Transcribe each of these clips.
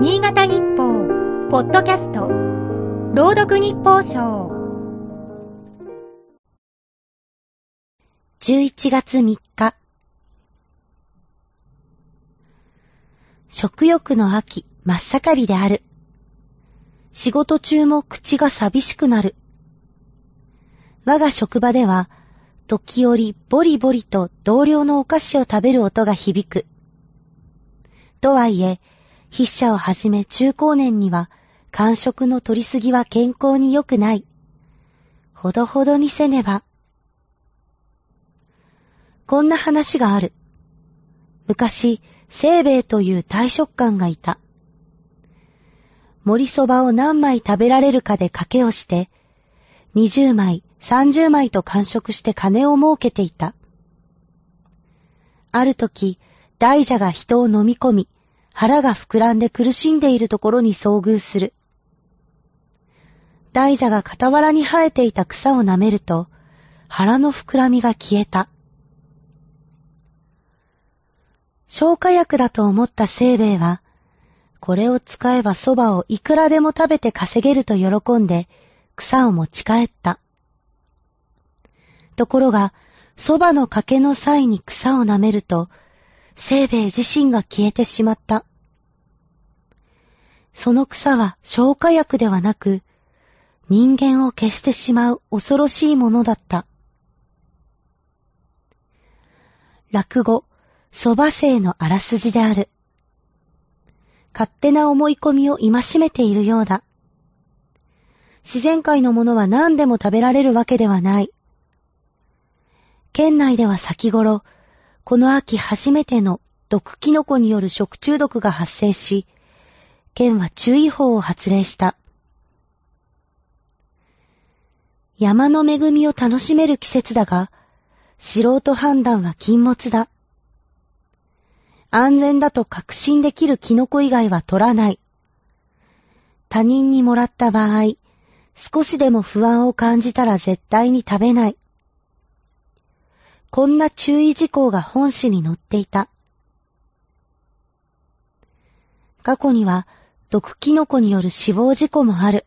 新潟日報、ポッドキャスト、朗読日報賞。11月3日。食欲の秋、真っ盛りである。仕事中も口が寂しくなる。我が職場では、時折ボリボリと同僚のお菓子を食べる音が響く。とはいえ、筆者をはじめ中高年には、間食の取りすぎは健康に良くない。ほどほどにせねば。こんな話がある。昔、清兵衛という大食漢がいた。盛りそばを何枚食べられるかで賭けをして、20枚、30枚と完食して金を儲けていた。ある時、大蛇が人を飲み込み、腹が膨らんで苦しんでいるところに遭遇する。大蛇が傍らに生えていた草を舐めると、腹の膨らみが消えた。消化薬だと思った清兵衛は、これを使えば蕎麦をいくらでも食べて稼げると喜んで、草を持ち帰った。ところが、蕎麦のかけの際に草を舐めると、清兵衛自身が消えてしまった。その草は消化薬ではなく、人間を消してしまう恐ろしいものだった。落語、蕎麦生のあらすじである。勝手な思い込みを戒めているようだ。自然界のものは何でも食べられるわけではない。県内では先頃、この秋初めての毒キノコによる食中毒が発生し、県は注意報を発令した。山の恵みを楽しめる季節だが、素人判断は禁物だ。安全だと確信できるキノコ以外は取らない。他人にもらった場合、少しでも不安を感じたら絶対に食べない。こんな注意事項が本誌に載っていた。過去には毒キノコによる死亡事故もある。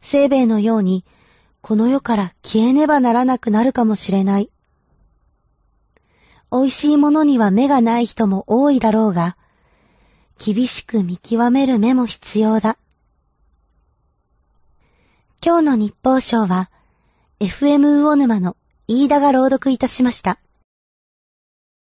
生命のようにこの世から消えねばならなくなるかもしれない。美味しいものには目がない人も多いだろうが、厳しく見極める目も必要だ。今日の日報賞は、FM 魚沼の飯田が朗読いたしました。